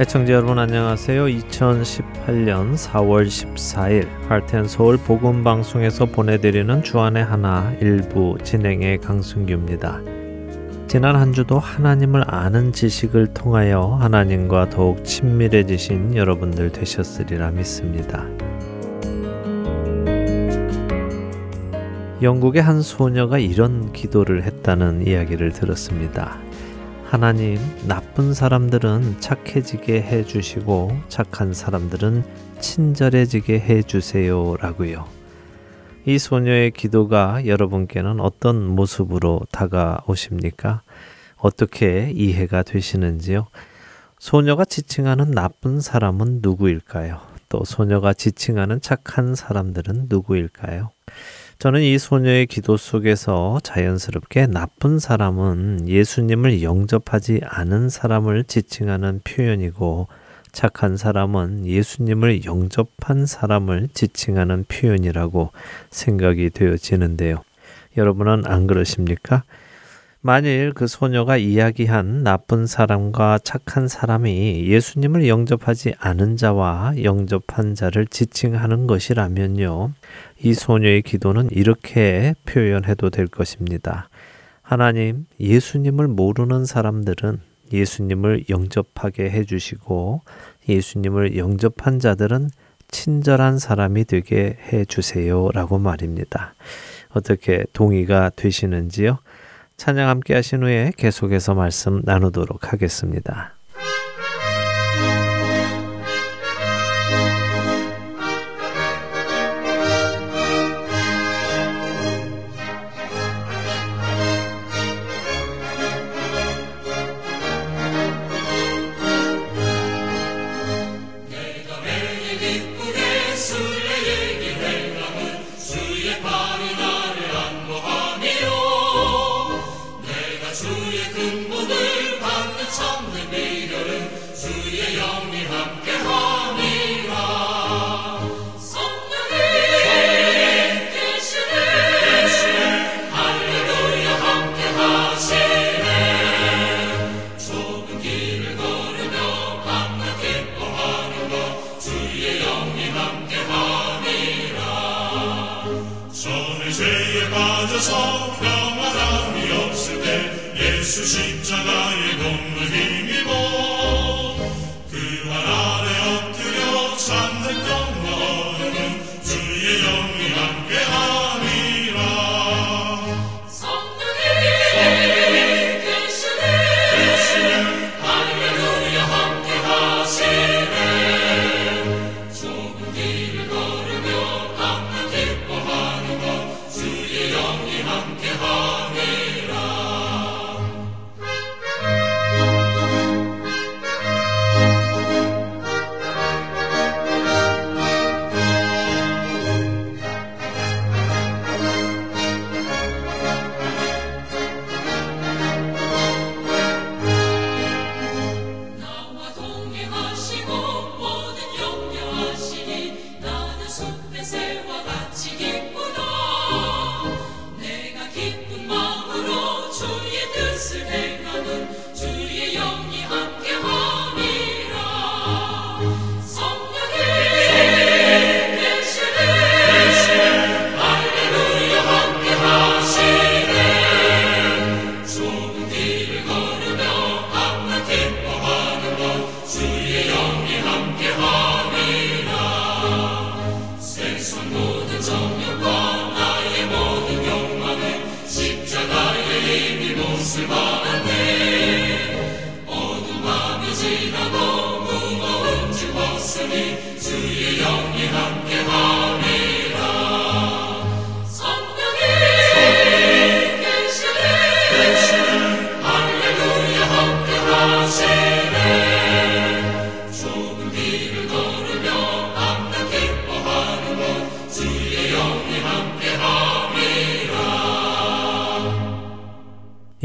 애청자 여러분 안녕하세요. 2018년 4월 14일 할텐 서울 복음 방송에서 보내드리는 주안의 하나 일부 진행의 강승규입니다. 지난 한 주도 하나님을 아는 지식을 통하여 하나님과 더욱 친밀해지신 여러분들 되셨으리라 믿습니다. 영국의 한 소녀가 이런 기도를 했다는 이야기를 들었습니다. 하나님, 나쁜 사람들은 착해지게 해주시고 착한 사람들은 친절해지게 해주세요. 라고요. 이 소녀의 기도가 여러분께는 어떤 모습으로 다가오십니까? 어떻게 이해가 되시는지요? 소녀가 지칭하는 나쁜 사람은 누구일까요? 또 소녀가 지칭하는 착한 사람들은 누구일까요? 저는 이 소녀의 기도 속에서 자연스럽게 나쁜 사람은 예수님을 영접하지 않은 사람을 지칭하는 표현이고 착한 사람은 예수님을 영접한 사람을 지칭하는 표현이라고 생각이 되어지는데요. 여러분은 안 그러십니까? 만일 그 소녀가 이야기한 나쁜 사람과 착한 사람이 예수님을 영접하지 않은 자와 영접한 자를 지칭하는 것이라면요. 이 소녀의 기도는 이렇게 표현해도 될 것입니다. 하나님, 예수님을 모르는 사람들은 예수님을 영접하게 해주시고 예수님을 영접한 자들은 친절한 사람이 되게 해주세요. 라고 말입니다. 어떻게 동의가 되시는지요? 찬양 함께 하신 후에 계속해서 말씀 나누도록 하겠습니다.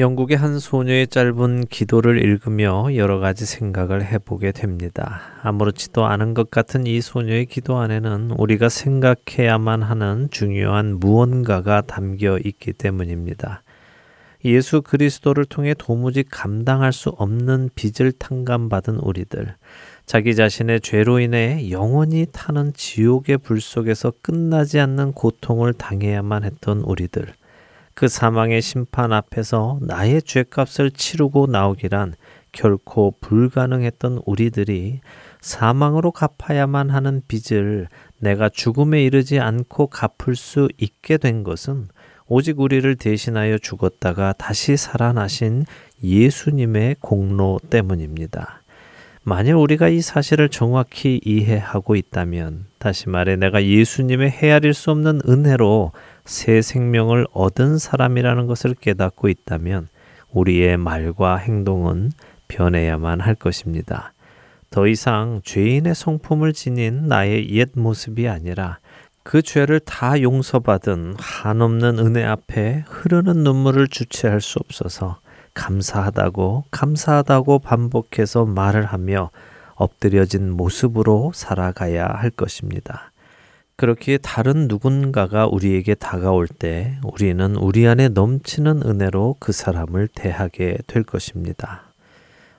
영국의 한 소녀의 짧은 기도를 읽으며 여러 가지 생각을 해보게 됩니다. 아무렇지도 않은 것 같은 이 소녀의 기도 안에는 우리가 생각해야만 하는 중요한 무언가가 담겨 있기 때문입니다. 예수 그리스도를 통해 도무지 감당할 수 없는 빚을 탕감받은 우리들, 자기 자신의 죄로 인해 영원히 타는 지옥의 불 속에서 끝나지 않는 고통을 당해야만 했던 우리들, 그 사망의 심판 앞에서 나의 죄값을 치르고 나오기란 결코 불가능했던 우리들이 사망으로 갚아야만 하는 빚을 내가 죽음에 이르지 않고 갚을 수 있게 된 것은 오직 우리를 대신하여 죽었다가 다시 살아나신 예수님의 공로 때문입니다. 만일 우리가 이 사실을 정확히 이해하고 있다면, 다시 말해 내가 예수님의 헤아릴 수 없는 은혜로 새 생명을 얻은 사람이라는 것을 깨닫고 있다면, 우리의 말과 행동은 변해야만 할 것입니다. 더 이상 죄인의 성품을 지닌 나의 옛 모습이 아니라 그 죄를 다 용서받은 한없는 은혜 앞에 흐르는 눈물을 주체할 수 없어서 감사하다고 감사하다고 반복해서 말을 하며 엎드려진 모습으로 살아가야 할 것입니다. 그렇게 다른 누군가가 우리에게 다가올 때 우리는 우리 안에 넘치는 은혜로 그 사람을 대하게 될 것입니다.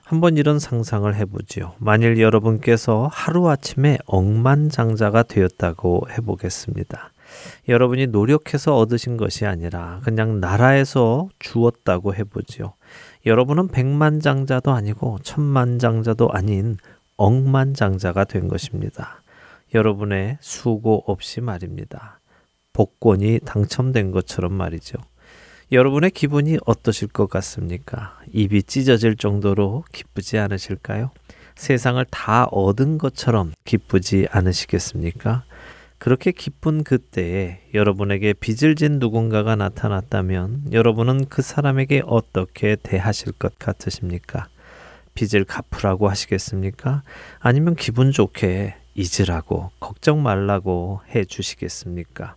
한번 이런 상상을 해보지요. 만일 여러분께서 하루아침에 억만장자가 되었다고 해보겠습니다. 여러분이 노력해서 얻으신 것이 아니라 그냥 나라에서 주었다고 해보지요. 여러분은 백만장자도 아니고 천만장자도 아닌 억만장자가 된 것입니다. 여러분의 수고 없이 말입니다. 복권이 당첨된 것처럼 말이죠. 여러분의 기분이 어떠실 것 같습니까? 입이 찢어질 정도로 기쁘지 않으실까요? 세상을 다 얻은 것처럼 기쁘지 않으시겠습니까? 그렇게 기쁜 그때에 여러분에게 빚을 진 누군가가 나타났다면 여러분은 그 사람에게 어떻게 대하실 것 같으십니까? 빚을 갚으라고 하시겠습니까? 아니면 기분 좋게 잊으라고 걱정 말라고 해 주시겠습니까?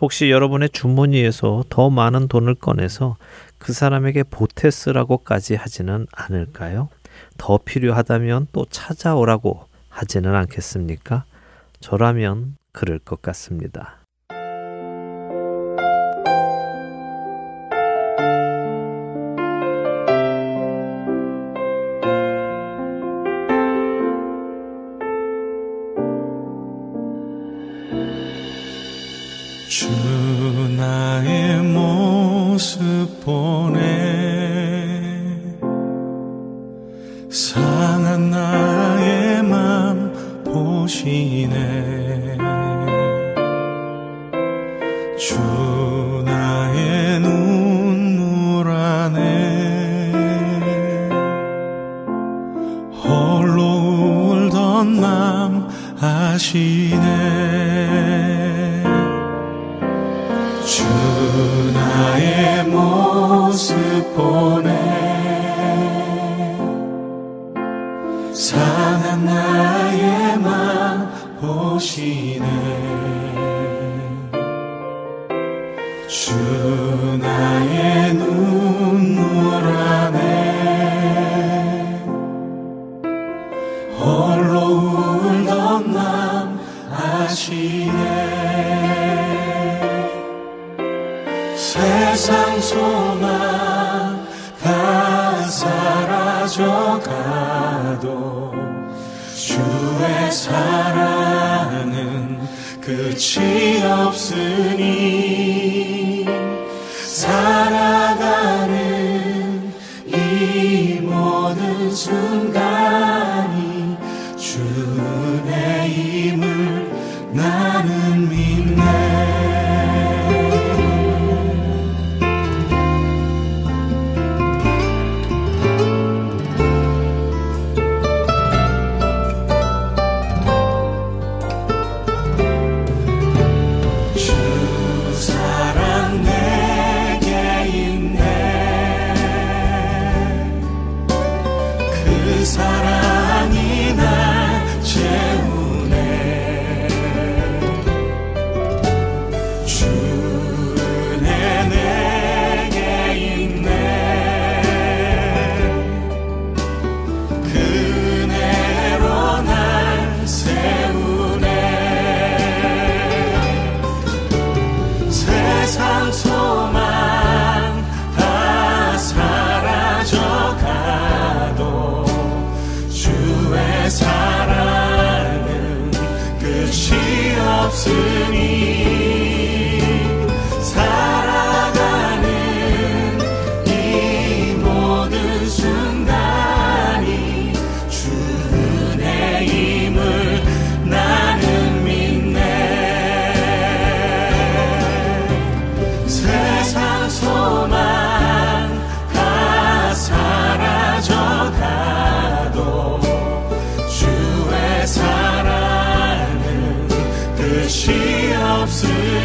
혹시 여러분의 주머니에서 더 많은 돈을 꺼내서 그 사람에게 보태 쓰라고까지 하지는 않을까요? 더 필요하다면 또 찾아오라고 하지는 않겠습니까? 저라면 그럴 것 같습니다. 주 나의 눈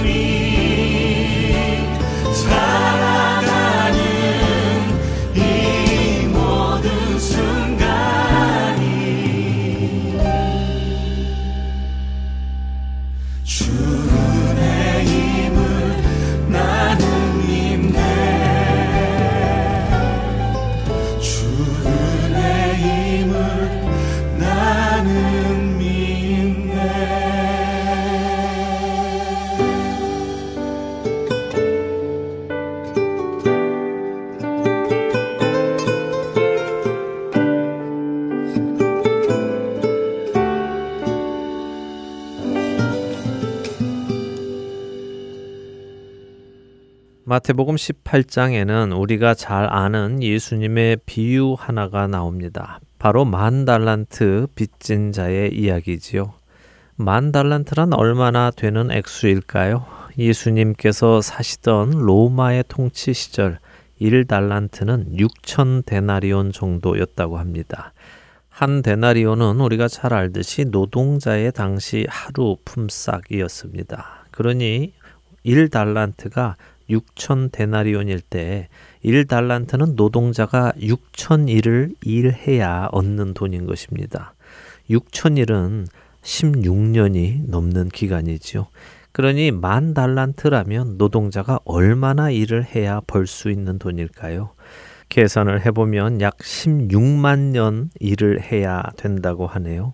me. 마태복음 18장에는 우리가 잘 아는 예수님의 비유 하나가 나옵니다. 바로 만 달란트 빚진 자의 이야기지요. 만 달란트란 얼마나 되는 액수일까요? 예수님께서 사시던 로마의 통치 시절 1달란트는 6천 데나리온 정도였다고 합니다. 한 데나리온은 우리가 잘 알듯이 노동자의 당시 하루 품삯이었습니다. 그러니 1달란트가 6천 데나리온일 때 1달란트는 노동자가 6천 일을 일해야 얻는 돈인 것입니다. 6천 일은 16년이 넘는 기간이지요. 그러니 만 달란트라면 노동자가 얼마나 일을 해야 벌 수 있는 돈일까요? 계산을 해보면 약 16만 년 일을 해야 된다고 하네요.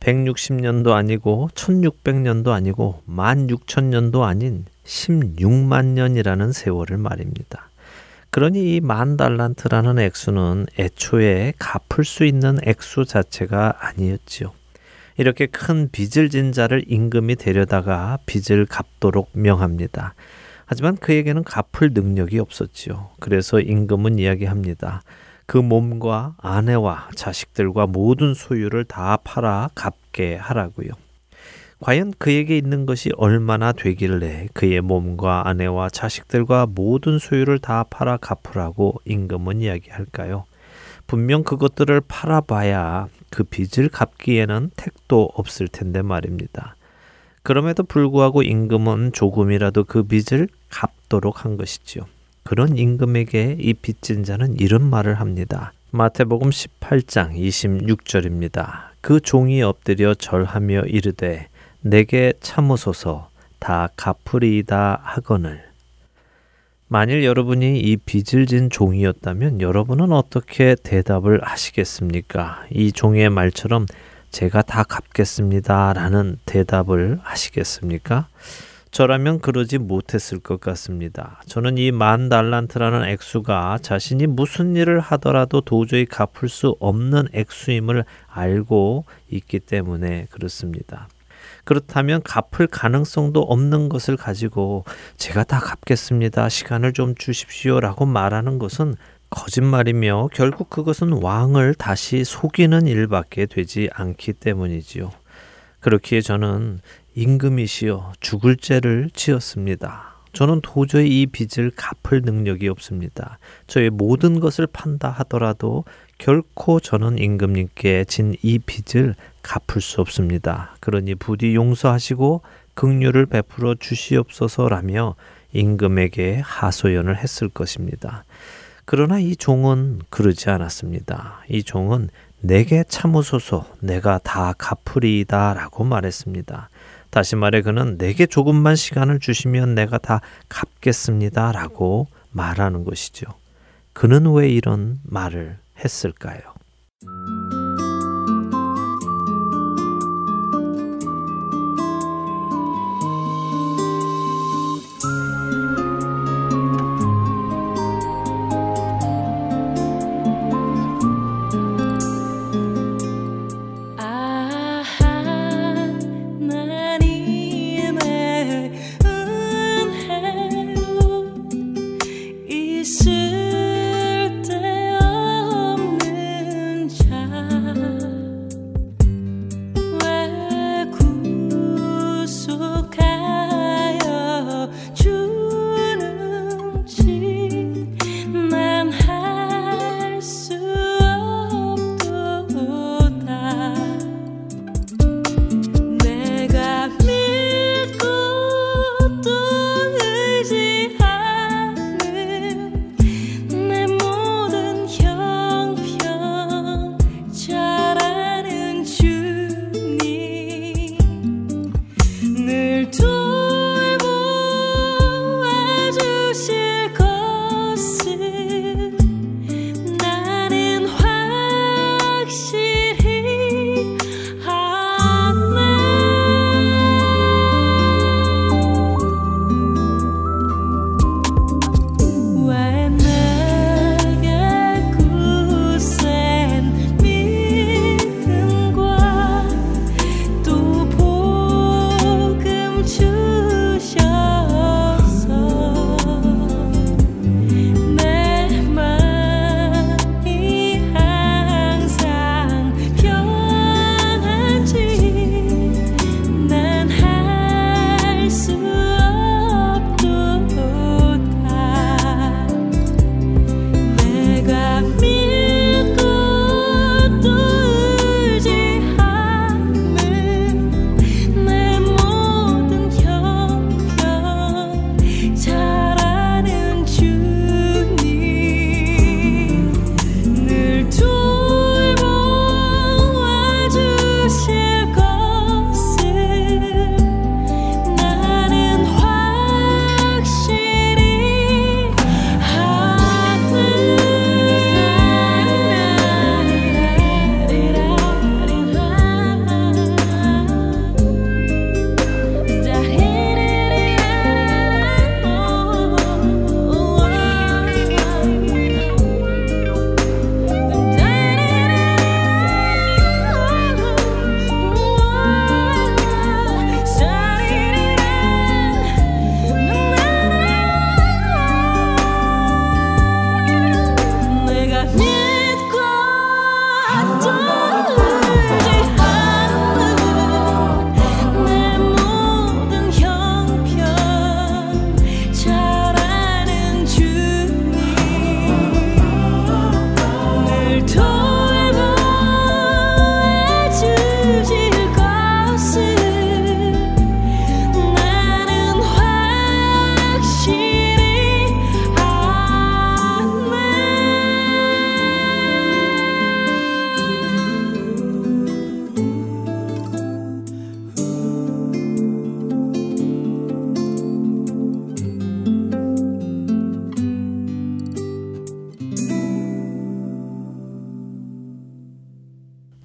160년도 아니고 1600년도 아니고 16,000년도 아닌 16만 년이라는 세월을 말입니다. 그러니 이 만 달란트라는 액수는 애초에 갚을 수 있는 액수 자체가 아니었지요. 이렇게 큰 빚을 진 자를 임금이 데려다가 빚을 갚도록 명합니다. 하지만 그에게는 갚을 능력이 없었지요. 그래서 임금은 이야기합니다. 그 몸과 아내와 자식들과 모든 소유를 다 팔아 갚게 하라고요. 과연 그에게 있는 것이 얼마나 되길래 그의 몸과 아내와 자식들과 모든 소유를 다 팔아 갚으라고 임금은 이야기할까요? 분명 그것들을 팔아봐야 그 빚을 갚기에는 택도 없을 텐데 말입니다. 그럼에도 불구하고 임금은 조금이라도 그 빚을 갚도록 한 것이지요. 그런 임금에게 이 빚진 자는 이런 말을 합니다. 마태복음 18장 26절입니다. 그 종이 엎드려 절하며 이르되 내게 참으소서 다 갚으리이다 하거늘 만일 여러분이 이 빚을 진 종이었다면 여러분은 어떻게 대답을 하시겠습니까? 이 종의 말처럼 제가 다 갚겠습니다 라는 대답을 하시겠습니까? 저라면 그러지 못했을 것 같습니다. 저는 이 만 달란트라는 액수가 자신이 무슨 일을 하더라도 도저히 갚을 수 없는 액수임을 알고 있기 때문에 그렇습니다. 그렇다면 갚을 가능성도 없는 것을 가지고 제가 다 갚겠습니다. 시간을 좀 주십시오라고 말하는 것은 거짓말이며 결국 그것은 왕을 다시 속이는 일밖에 되지 않기 때문이지요. 그렇기에 저는 임금이시여 죽을 죄를 지었습니다. 저는 도저히 이 빚을 갚을 능력이 없습니다. 저의 모든 것을 판다 하더라도 결코 저는 임금님께 진 이 빚을 갚을 수 없습니다. 그러니 부디 용서하시고 긍휼을 베풀어 주시옵소서라며 임금에게 하소연을 했을 것입니다. 그러나 이 종은 그러지 않았습니다. 이 종은 내게 참으소서 내가 다 갚으리이다 라고 말했습니다. 다시 말해 그는 내게 조금만 시간을 주시면 내가 다 갚겠습니다 라고 말하는 것이죠. 그는 왜 이런 말을 했을까요?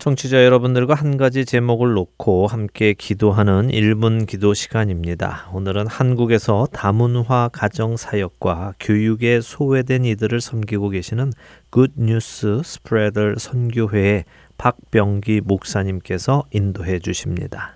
청취자 여러분들과 한 가지 제목을 놓고 함께 기도하는 1분 기도 시간입니다. 오늘은 한국에서 다문화 가정 사역과 교육에 소외된 이들을 섬기고 계시는 굿뉴스 스프레더 선교회의 박병기 목사님께서 인도해 주십니다.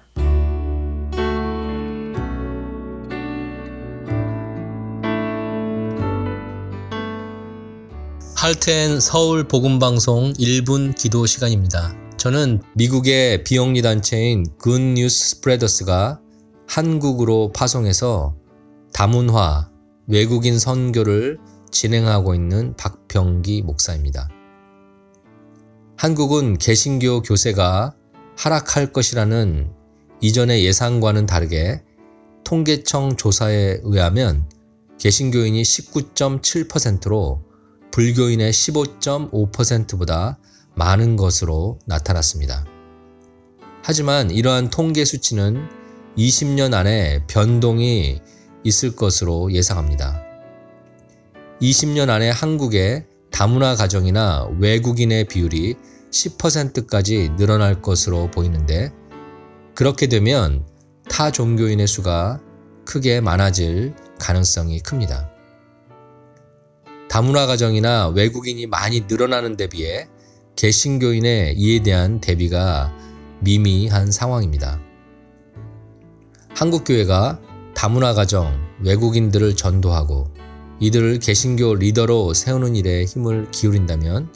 할텐 서울 복음방송 1분 기도 시간입니다. 저는 미국의 비영리 단체인 군 뉴스 스프레더스가 한국으로 파송해서 다문화 외국인 선교를 진행하고 있는 박병기 목사입니다. 한국은 개신교 교세가 하락할 것이라는 이전의 예상과는 다르게 통계청 조사에 의하면 개신교인이 19.7%로 불교인의 15.5%보다 많은 것으로 나타났습니다. 하지만 이러한 통계 수치는 20년 안에 변동이 있을 것으로 예상합니다. 20년 안에 한국의 다문화 가정이나 외국인의 비율이 10%까지 늘어날 것으로 보이는데 그렇게 되면 타 종교인의 수가 크게 많아질 가능성이 큽니다. 다문화 가정이나 외국인이 많이 늘어나는 데 비해 개신교인의 이에 대한 대비가 미미한 상황입니다. 한국교회가 다문화 가정, 외국인들을 전도하고 이들을 개신교 리더로 세우는 일에 힘을 기울인다면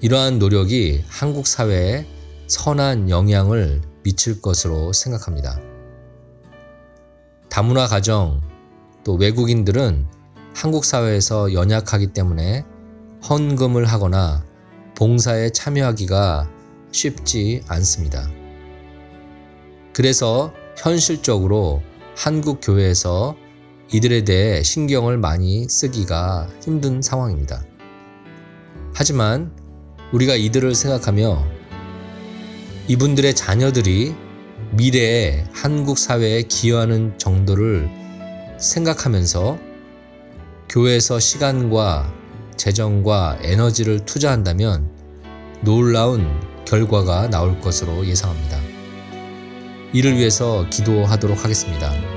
이러한 노력이 한국 사회에 선한 영향을 미칠 것으로 생각합니다. 다문화 가정 또 외국인들은 한국 사회에서 연약하기 때문에 헌금을 하거나 봉사에 참여하기가 쉽지 않습니다. 그래서 현실적으로 한국 교회에서 이들에 대해 신경을 많이 쓰기가 힘든 상황입니다. 하지만 우리가 이들을 생각하며 이분들의 자녀들이 미래에 한국 사회에 기여하는 정도를 생각하면서 교회에서 시간과 재정과 에너지를 투자한다면 놀라운 결과가 나올 것으로 예상합니다. 이를 위해서 기도하도록 하겠습니다.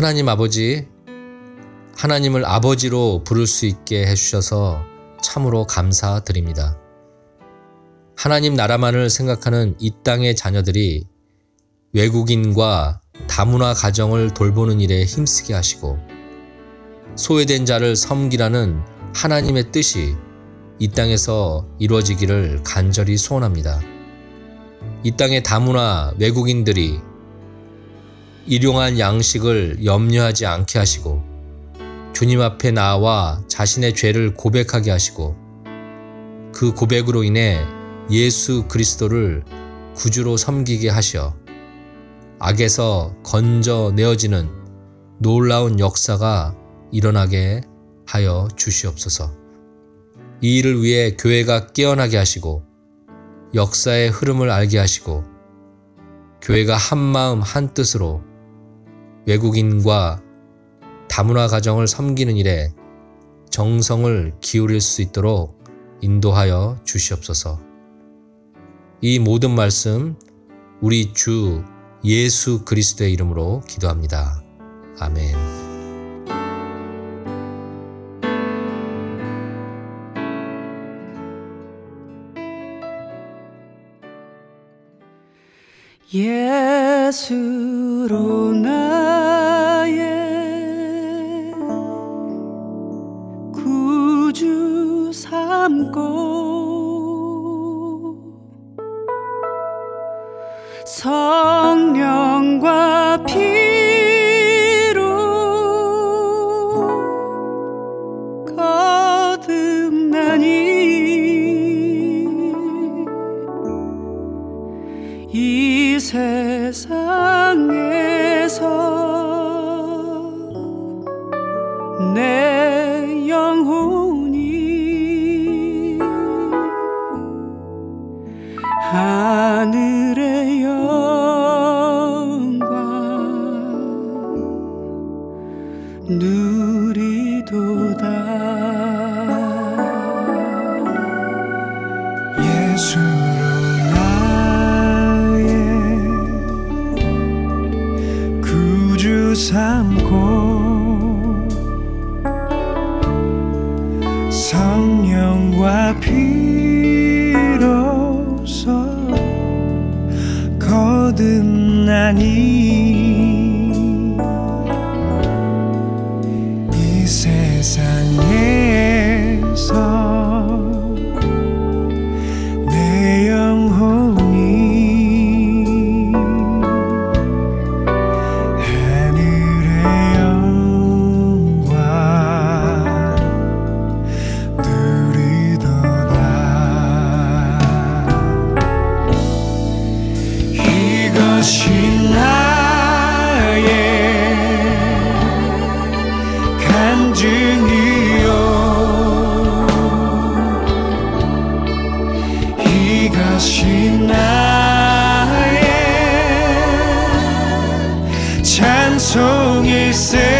하나님 아버지, 하나님을 아버지로 부를 수 있게 해주셔서 참으로 감사드립니다. 하나님 나라만을 생각하는 이 땅의 자녀들이 외국인과 다문화 가정을 돌보는 일에 힘쓰게 하시고 소외된 자를 섬기라는 하나님의 뜻이 이 땅에서 이루어지기를 간절히 소원합니다. 이 땅의 다문화 외국인들이 일용할 양식을 염려하지 않게 하시고 주님 앞에 나와 자신의 죄를 고백하게 하시고 그 고백으로 인해 예수 그리스도를 구주로 섬기게 하셔 악에서 건져 내어지는 놀라운 역사가 일어나게 하여 주시옵소서. 이 일을 위해 교회가 깨어나게 하시고 역사의 흐름을 알게 하시고 교회가 한 마음 한 뜻으로 외국인과 다문화 가정을 섬기는 일에 정성을 기울일 수 있도록 인도하여 주시옵소서. 이 모든 말씀 우리 주 예수 그리스도의 이름으로 기도합니다. 아멘. 예수로 나 찬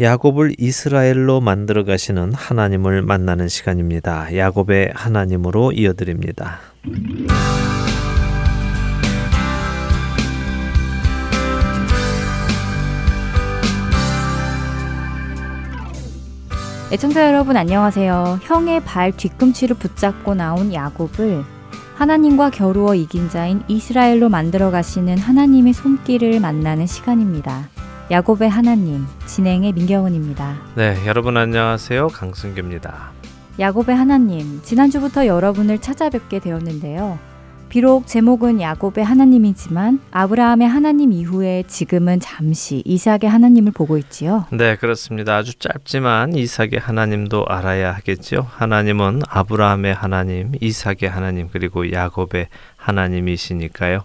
야곱을 이스라엘로 만들어 가시는 하나님을 만나는 시간입니다. 야곱의 하나님으로 이어드립니다. 애청자 여러분 안녕하세요. 형의 발 뒤꿈치를 붙잡고 나온 야곱을 하나님과 겨루어 이긴 자인 이스라엘로 만들어 가시는 하나님의 손길을 만나는 시간입니다. 야곱의 하나님 진행의 민경은입니다. 네, 여러분 안녕하세요. 강승규입니다. 야곱의 하나님 지난주부터 여러분을 찾아뵙게 되었는데요. 비록 제목은 야곱의 하나님이지만 아브라함의 하나님 이후에 지금은 잠시 이삭의 하나님을 보고 있지요. 네, 그렇습니다. 아주 짧지만 이삭의 하나님도 알아야 하겠죠. 하나님은 아브라함의 하나님, 이삭의 하나님, 그리고 야곱의 하나님이시니까요.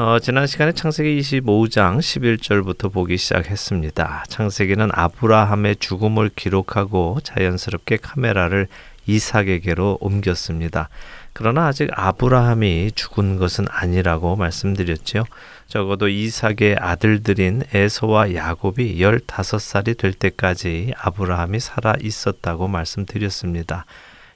어, 지난 시간에 창세기 25장 11절부터 보기 시작했습니다. 창세기는 아브라함의 죽음을 기록하고 자연스럽게 카메라를 이삭에게로 옮겼습니다. 그러나 아직 아브라함이 죽은 것은 아니라고 말씀드렸죠. 적어도 이삭의 아들들인 에서와 야곱이 15살이 될 때까지 아브라함이 살아 있었다고 말씀드렸습니다.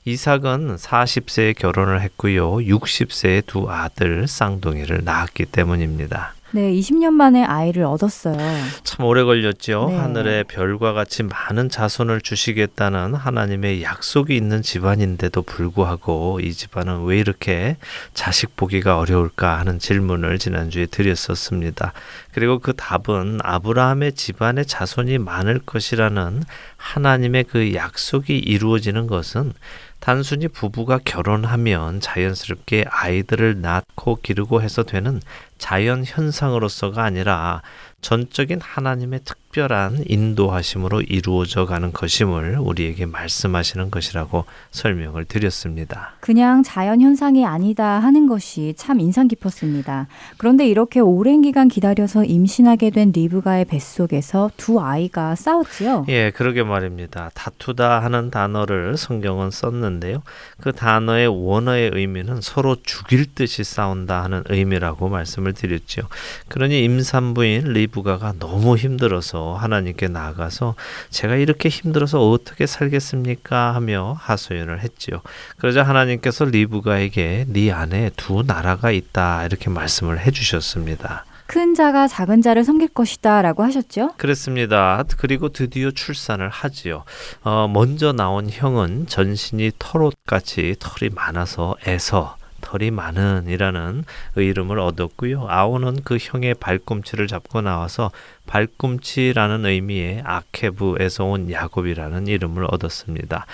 이삭은 40세에 결혼을 했고요. 60세에 두 아들 쌍둥이를 낳았기 때문입니다. 네, 20년 만에 아이를 얻었어요. 참 오래 걸렸죠. 네. 하늘의 별과 같이 많은 자손을 주시겠다는 하나님의 약속이 있는 집안인데도 불구하고 이 집안은 왜 이렇게 자식 보기가 어려울까 하는 질문을 지난주에 드렸었습니다. 그리고 그 답은 아브라함의 집안의 자손이 많을 것이라는 하나님의 그 약속이 이루어지는 것은 단순히 부부가 결혼하면 자연스럽게 아이들을 낳고 기르고 해서 되는 자연 현상으로서가 아니라 전적인 하나님의 특 별한 인도하심으로 이루어져 가는 것임을 우리에게 말씀하시는 것이라고 설명을 드렸습니다. 그냥 자연 현상이 아니다 하는 것이 참 인상 깊었습니다. 그런데 이렇게 오랜 기간 기다려서 임신하게 된 리브가의 뱃속에서 두 아이가 싸웠지요. 예, 그러게 말입니다. 다투다 하는 단어를 성경은 썼는데요. 그 단어의 원어의 의미는 서로 죽일 듯이 싸운다 하는 의미라고 말씀을 드렸죠. 그러니 임산부인 리브가가 너무 힘들어서 하나님께 나아가서 제가 이렇게 힘들어서 어떻게 살겠습니까 하며 하소연을 했지요. 그러자 하나님께서 리브가에게 네 안에 두 나라가 있다 이렇게 말씀을 해 주셨습니다. 큰 자가 작은 자를 섬길 것이다 라고 하셨죠? 그렇습니다. 그리고 드디어 출산을 하지요. 어, 먼저 나온 형은 전신이 털옷같이 털이 많아서 에서 털이 많은이라는 이름을 얻었고요. 아오는 그 형의 발꿈치를 잡고 나와서 발꿈치라는 의미의 아케브에서 온 야곱이라는 이름을 얻었습니다.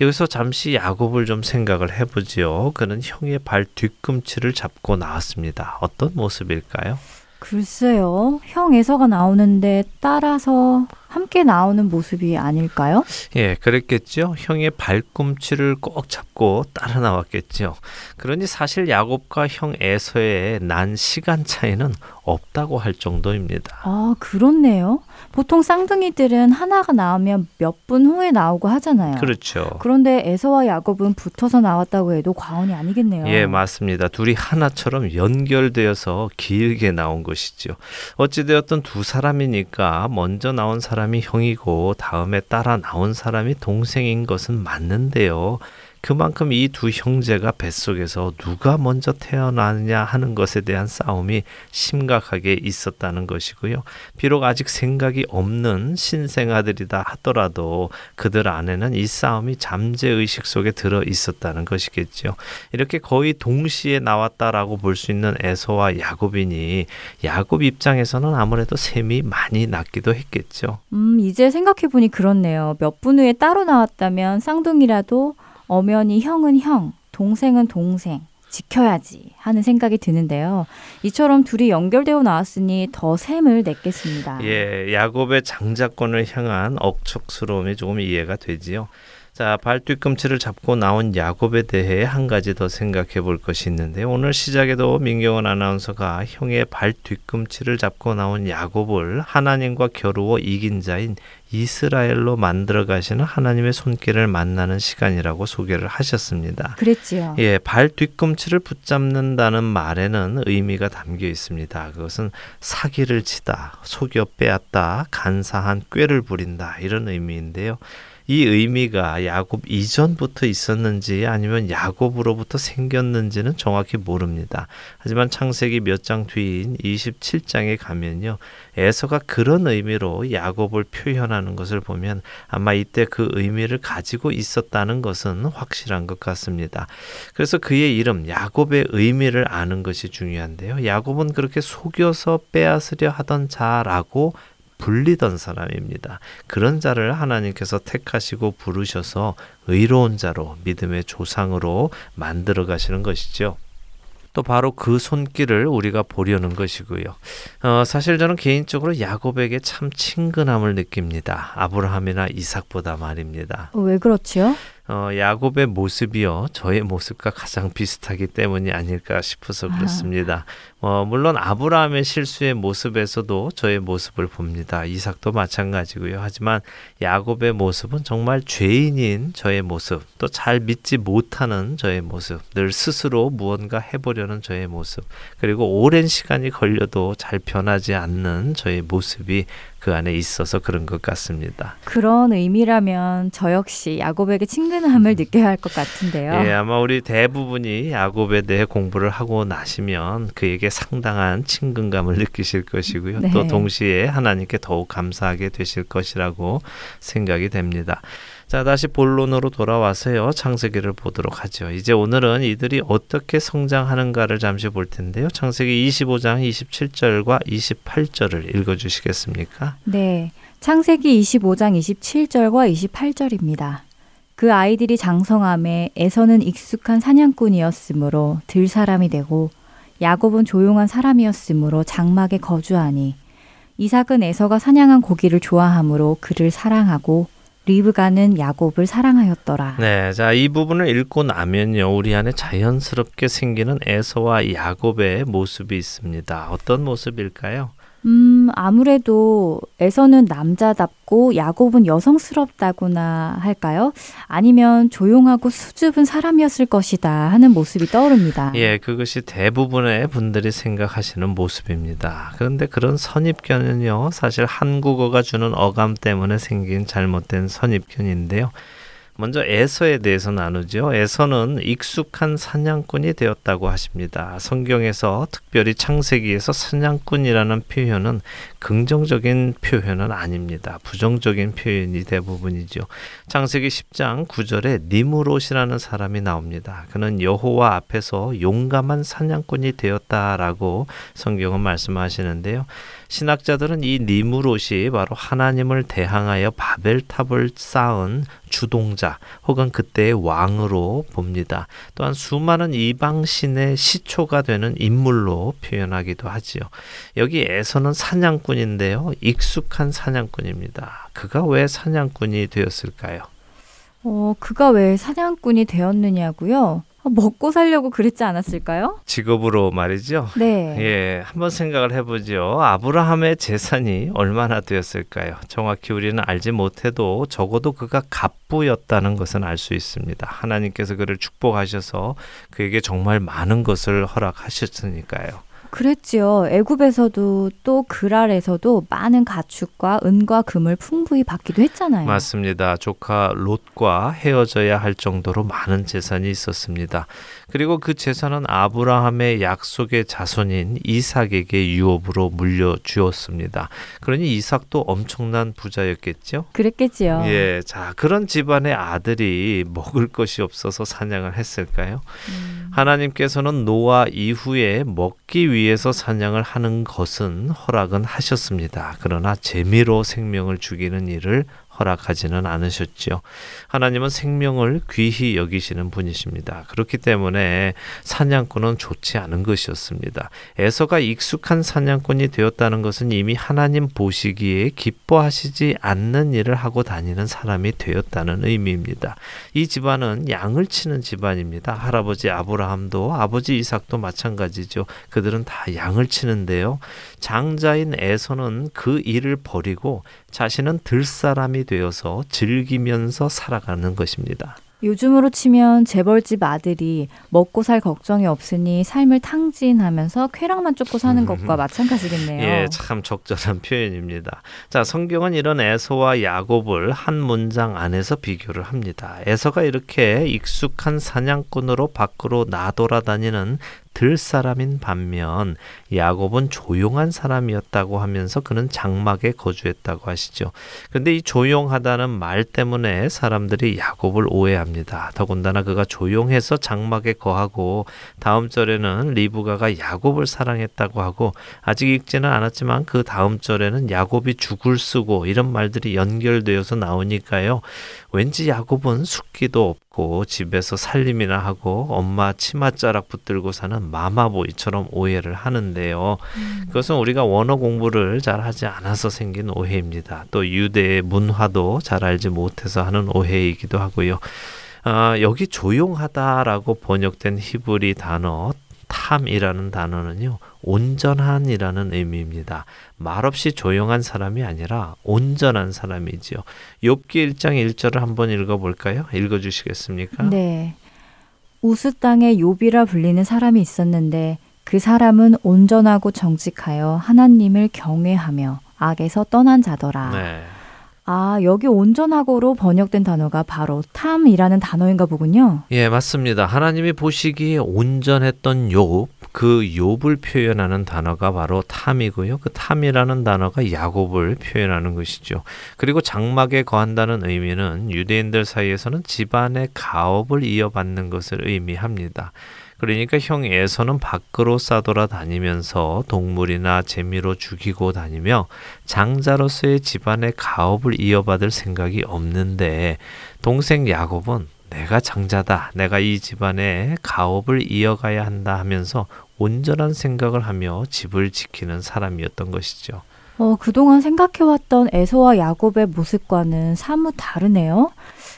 여기서 잠시 야곱을 좀 생각을 해보지요. 그는 형의 발 뒤꿈치를 잡고 나왔습니다. 어떤 모습일까요? 글쎄요. 형 에서가 나오는데 따라서 함께 나오는 모습이 아닐까요? 예, 그랬겠죠. 형의 발꿈치를 꼭 잡고 따라 나왔겠죠. 그러니 사실 야곱과 형 에서의 난 시간 차이는 없다고 할 정도입니다. 아, 그렇네요. 보통 쌍둥이들은 하나가 나오면 몇 분 후에 나오고 하잖아요. 그렇죠. 그런데 에서와 야곱은 붙어서 나왔다고 해도 과언이 아니겠네요. 예, 맞습니다. 둘이 하나처럼 연결되어서 길게 나온 것이죠. 어찌되었든 두 사람이니까 먼저 나온 사람 이 형이고 다음에 따라 나온 사람이 동생인 것은 맞는데요. 그만큼 이 두 형제가 뱃속에서 누가 먼저 태어나느냐 하는 것에 대한 싸움이 심각하게 있었다는 것이고요. 비록 아직 생각이 없는 신생아들이다 하더라도 그들 안에는 이 싸움이 잠재 의식 속에 들어 있었다는 것이겠죠. 이렇게 거의 동시에 나왔다라고 볼 수 있는 에서와 야곱이니 야곱 입장에서는 아무래도 셈이 많이 났기도 했겠죠. 음, 이제 생각해 보니 그렇네요. 몇 분 후에 따로 나왔다면 쌍둥이라도 엄연히 형은 형, 동생은 동생. 지켜야지 하는 생각이 드는데요. 이처럼 둘이 연결되어 나왔으니 더 셈을 냈겠습니다. 예, 야곱의 장자권을 향한 억척스러움이 조금 이해가 되지요. 자, 발 뒤꿈치를 잡고 나온 야곱에 대해 한 가지 더 생각해 볼 것이 있는데 오늘 시작에도 민경원 아나운서가 형의 발 뒤꿈치를 잡고 나온 야곱을 하나님과 겨루어 이긴 자인 이스라엘로 만들어 가시는 하나님의 손길을 만나는 시간이라고 소개를 하셨습니다. 그랬지요. 예, 발 뒤꿈치를 붙잡는다는 말에는 의미가 담겨 있습니다. 그것은 사기를 치다, 속여 빼앗다, 간사한 꾀를 부린다 이런 의미인데요. 이 의미가 야곱 이전부터 있었는지 아니면 야곱으로부터 생겼는지는 정확히 모릅니다. 하지만 창세기 몇 장 뒤인 27장에 가면요. 에서가 그런 의미로 야곱을 표현하는 것을 보면 아마 이때 그 의미를 가지고 있었다는 것은 확실한 것 같습니다. 그래서 그의 이름 야곱의 의미를 아는 것이 중요한데요. 야곱은 그렇게 속여서 빼앗으려 하던 자라고 불리던 사람입니다. 그런 자를 하나님께서 택하시고 부르셔서 의로운 자로 믿음의 조상으로 만들어 가시는 것이죠. 또 바로 그 손길을 우리가 보려는 것이고요. 어, 사실 저는 개인적으로 야곱에게 참 친근함을 느낍니다. 아브라함이나 이삭보다 말입니다. 어, 왜 그렇지요? 어, 야곱의 모습이요 저의 모습과 가장 비슷하기 때문이 아닐까 싶어서 그렇습니다. 어, 물론 아브라함의 실수의 모습에서도 저의 모습을 봅니다. 이삭도 마찬가지고요. 하지만 야곱의 모습은 정말 죄인인 저의 모습, 또 잘 믿지 못하는 저의 모습, 늘 스스로 무언가 해보려는 저의 모습, 그리고 오랜 시간이 걸려도 잘 변하지 않는 저의 모습이 그 안에 있어서 그런 것 같습니다. 그런 의미라면 저 역시 야곱에게 친근함을 느껴야 할 것 같은데요. 예, 아마 우리 대부분이 야곱에 대해 공부를 하고 나시면 그에게 상당한 친근감을 느끼실 것이고요. 네. 또 동시에 하나님께 더욱 감사하게 되실 것이라고 생각이 됩니다. 자, 다시 본론으로 돌아와서요. 창세기를 보도록 하죠. 이제 오늘은 이들이 어떻게 성장하는가를 잠시 볼 텐데요. 창세기 25장 27절과 28절을 읽어 주시겠습니까? 네. 창세기 25장 27절과 28절입니다. 그 아이들이 장성함에 에서는 익숙한 사냥꾼이었으므로 들 사람이 되고 야곱은 조용한 사람이었으므로 장막에 거주하니 이삭은 에서가 사냥한 고기를 좋아하므로 그를 사랑하고 리브가는 야곱을 사랑하였더라. 네, 자, 이 부분을 읽고 나면요. 우리 안에 자연스럽게 생기는 에서와 야곱의 모습이 있습니다. 어떤 모습일까요? 음, 아무래도 에서는 남자답고 야곱은 여성스럽다거나 할까요? 아니면 조용하고 수줍은 사람이었을 것이다 하는 모습이 떠오릅니다. 예, 그것이 대부분의 분들이 생각하시는 모습입니다. 그런데 그런 선입견은요, 사실 한국어가 주는 어감 때문에 생긴 잘못된 선입견인데요. 먼저 에서에 대해서 나누죠. 에서는 익숙한 사냥꾼이 되었다고 하십니다. 성경에서 특별히 창세기에서 사냥꾼이라는 표현은 긍정적인 표현은 아닙니다. 부정적인 표현이 대부분이죠. 창세기 10장 9절에 니무롯이라는 사람이 나옵니다. 그는 여호와 앞에서 용감한 사냥꾼이 되었다라고 성경은 말씀하시는데요. 신학자들은 이 니무롯이 바로 하나님을 대항하여 바벨탑을 쌓은 주동자 혹은 그때의 왕으로 봅니다. 또한 수많은 이방 신의 시초가 되는 인물로 표현하기도 하지요. 여기에서는 사냥꾼 인데요. 익숙한 사냥꾼입니다. 그가 왜 사냥꾼이 되었을까요? 어, 그가 왜 사냥꾼이 되었느냐고요? 먹고 살려고 그랬지 않았을까요? 직업으로 말이죠. 네. 예, 한번 생각을 해보죠. 아브라함의 재산이 얼마나 되었을까요? 정확히 우리는 알지 못해도 적어도 그가 갑부였다는 것은 알 수 있습니다. 하나님께서 그를 축복하셔서 그에게 정말 많은 것을 허락하셨으니까요. 그랬지요. 애굽에서도 또 그랄에서도 많은 가축과 은과 금을 풍부히 받기도 했잖아요. 맞습니다. 조카 롯과 헤어져야 할 정도로 많은 재산이 있었습니다. 그리고 그 재산은 아브라함의 약속의 자손인 이삭에게 유업으로 물려 주었습니다. 그러니 이삭도 엄청난 부자였겠죠? 그랬겠지요. 예, 자 그런 집안의 아들이 먹을 것이 없어서 사냥을 했을까요? 음. 하나님께서는 노아 이후에 먹기 위해서 사냥을 하는 것은 허락은 하셨습니다. 그러나 재미로 생명을 죽이는 일을 허락하지는 않으셨지요. 하나님은 생명을 귀히 여기시는 분이십니다. 그렇기 때문에 사냥꾼은 좋지 않은 것이었습니다. 에서가 익숙한 사냥꾼이 되었다는 것은 이미 하나님 보시기에 기뻐하시지 않는 일을 하고 다니는 사람이 되었다는 의미입니다. 이 집안은 양을 치는 집안입니다. 할아버지 아브라함도 아버지 이삭도 마찬가지죠. 그들은 다 양을 치는데요. 장자인 에서는 그 일을 버리고 자신은 들 사람이 되어서 즐기면서 살아가는 것입니다. 요즘으로 치면 재벌집 아들이 먹고 살 걱정이 없으니 삶을 탕진하면서 쾌락만 쫓고 사는 것과 마찬가지겠네요. 예, 참 적절한 표현입니다. 자, 성경은 이런 에서와 야곱을 한 문장 안에서 비교를 합니다. 에서가 이렇게 익숙한 사냥꾼으로 밖으로 나돌아다니는 들 사람인 반면 야곱은 조용한 사람이었다고 하면서 그는 장막에 거주했다고 하시죠. 근데 이 조용하다는 말 때문에 사람들이 야곱을 오해합니다. 더군다나 그가 조용해서 장막에 거하고 다음 절에는 리브가가 야곱을 사랑했다고 하고 아직 읽지는 않았지만 그 다음 절에는 야곱이 죽을 쓰고 이런 말들이 연결되어서 나오니까요. 왠지 야곱은 숙기도 없고 집에서 살림이나 하고 엄마 치맛자락 붙들고 사는 마마보이처럼 오해를 하는데요. 음. 그것은 우리가 원어 공부를 잘 하지 않아서 생긴 오해입니다. 또 유대의 문화도 잘 알지 못해서 하는 오해이기도 하고요. 아, 여기 조용하다라고 번역된 히브리 단어 탐이라는 단어는요. 온전한이라는 의미입니다. 말없이 조용한 사람이 아니라 온전한 사람이지요. 욥기 1장 1절을 한번 읽어 볼까요? 읽어 주시겠습니까? 네. 우스 땅에 욥이라 불리는 사람이 있었는데 그 사람은 온전하고 정직하여 하나님을 경외하며 악에서 떠난 자더라. 네. 아, 여기 온전하고로 번역된 단어가 바로 탐이라는 단어인가 보군요. 예, 맞습니다. 하나님이 보시기에 온전했던 욥, 그 욥을 표현하는 단어가 바로 탐이고요. 그 탐이라는 단어가 야곱을 표현하는 것이죠. 그리고 장막에 거한다는 의미는 유대인들 사이에서는 집안의 가업을 이어받는 것을 의미합니다. 그러니까 형 에서는 밖으로 싸돌아 다니면서 동물이나 재미로 죽이고 다니며 장자로서의 집안의 가업을 이어받을 생각이 없는데 동생 야곱은 내가 장자다. 내가 이 집안의 가업을 이어가야 한다 하면서 온전한 생각을 하며 집을 지키는 사람이었던 것이죠. 어, 그동안 생각해왔던 에서와 야곱의 모습과는 사뭇 다르네요.